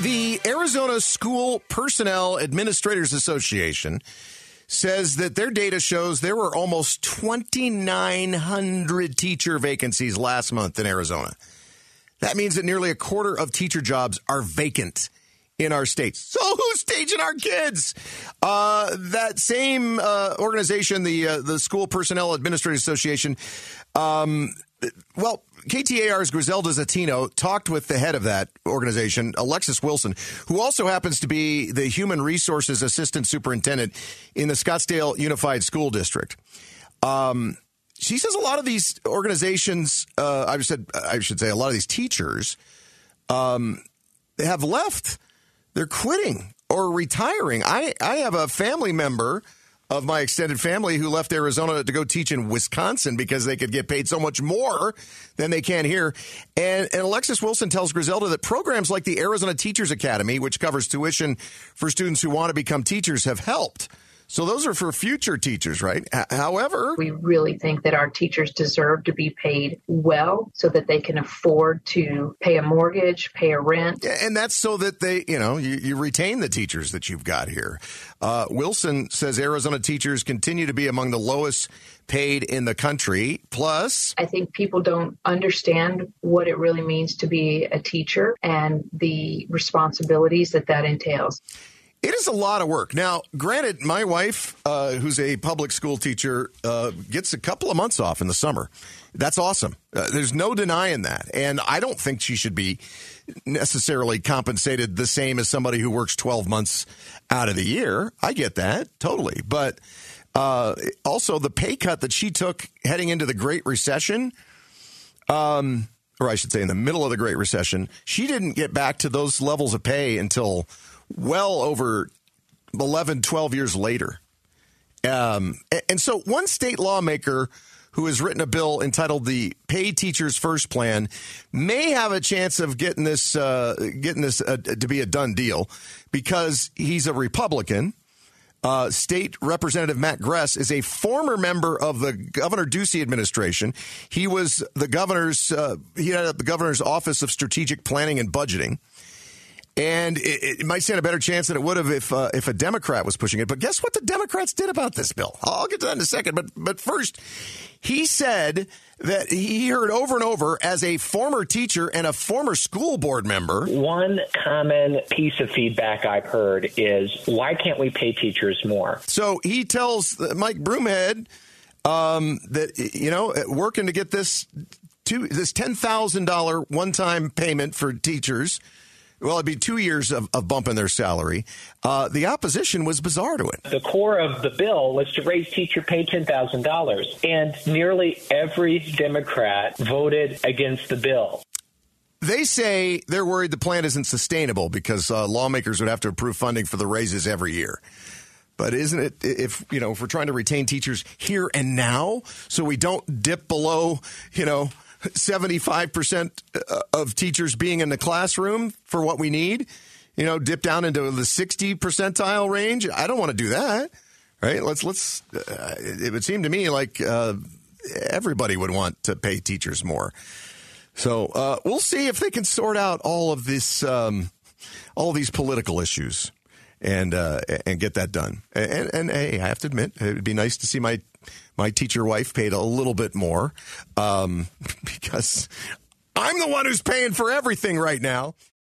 The Arizona School Personnel Administrators Association says that their data shows there were almost 2,900 teacher vacancies last month in Arizona. That means that nearly a quarter of teacher jobs are vacant in our states. So who's teaching our kids? Uh, that same uh, organization, the uh, the School Personnel Administrators Association, um, well, KTAR's Griselda Zetino talked with the head of that organization, Alexis Wilson, who also happens to be the Human Resources Assistant Superintendent in the Scottsdale Unified School District. Um, she says a lot of these organizations, uh, I said, I should say, a lot of these teachers, um, have left. They're quitting or retiring. I, I have a family member of my extended family who left Arizona to go teach in Wisconsin because they could get paid so much more than they can here. And, and Alexis Wilson tells Griselda that programs like the Arizona Teachers Academy, which covers tuition for students who want to become teachers, have helped. So those are for future teachers, right? However, we really think that our teachers deserve to be paid well so that they can afford to pay a mortgage, pay a rent. And that's so that they, you know, you, you retain the teachers that you've got here. Uh, Wilson says Arizona teachers continue to be among the lowest paid in the country. Plus, I think people don't understand what it really means to be a teacher and the responsibilities that that entails. It is a lot of work. Now, granted, my wife, uh, who's a public school teacher, uh, gets a couple of months off in the summer. That's awesome. Uh, there's no denying that. And I don't think she should be necessarily compensated the same as somebody who works 12 months out of the year. I get that totally. But uh, also, the pay cut that she took heading into the Great Recession, um, or I should say, in the middle of the Great Recession, she didn't get back to those levels of pay until well over 11, 12 years later. Um, and so, one state lawmaker who has written a bill entitled the Pay Teachers First Plan may have a chance of getting this uh, getting this uh, to be a done deal because he's a Republican. Uh, State Representative Matt Gress is a former member of the Governor Ducey administration. He was the governor's uh, he had the governor's office of strategic planning and budgeting and it, it, might stand a better chance than it would have if uh, if a Democrat was pushing it. But guess what the Democrats did about this bill? I'll get to that in a second. But but first, he said that he heard over and over as a former teacher and a former school board member. One common piece of feedback I've heard is why can't we pay teachers more? So he tells Mike Broomhead um, that you know working to get this to this ten thousand dollar one time payment for teachers well, it'd be two years of, of bumping their salary. Uh, the opposition was bizarre to it. The core of the bill was to raise teacher pay $10,000, and nearly every Democrat voted against the bill. They say they're worried the plan isn't sustainable because uh, lawmakers would have to approve funding for the raises every year. But isn't it if you know if we're trying to retain teachers here and now, so we don't dip below you know 75% uh, of teachers being in the classroom for what we need, you know, dip down into the 60 percentile range. I don't want to do that. Right? Let's let's uh, it would seem to me like uh, everybody would want to pay teachers more. So, uh, we'll see if they can sort out all of this um, all of these political issues and uh, and get that done. And, and, hey, I have to admit, it would be nice to see my my teacher wife paid a little bit more um, because I'm the one who's paying for everything right now.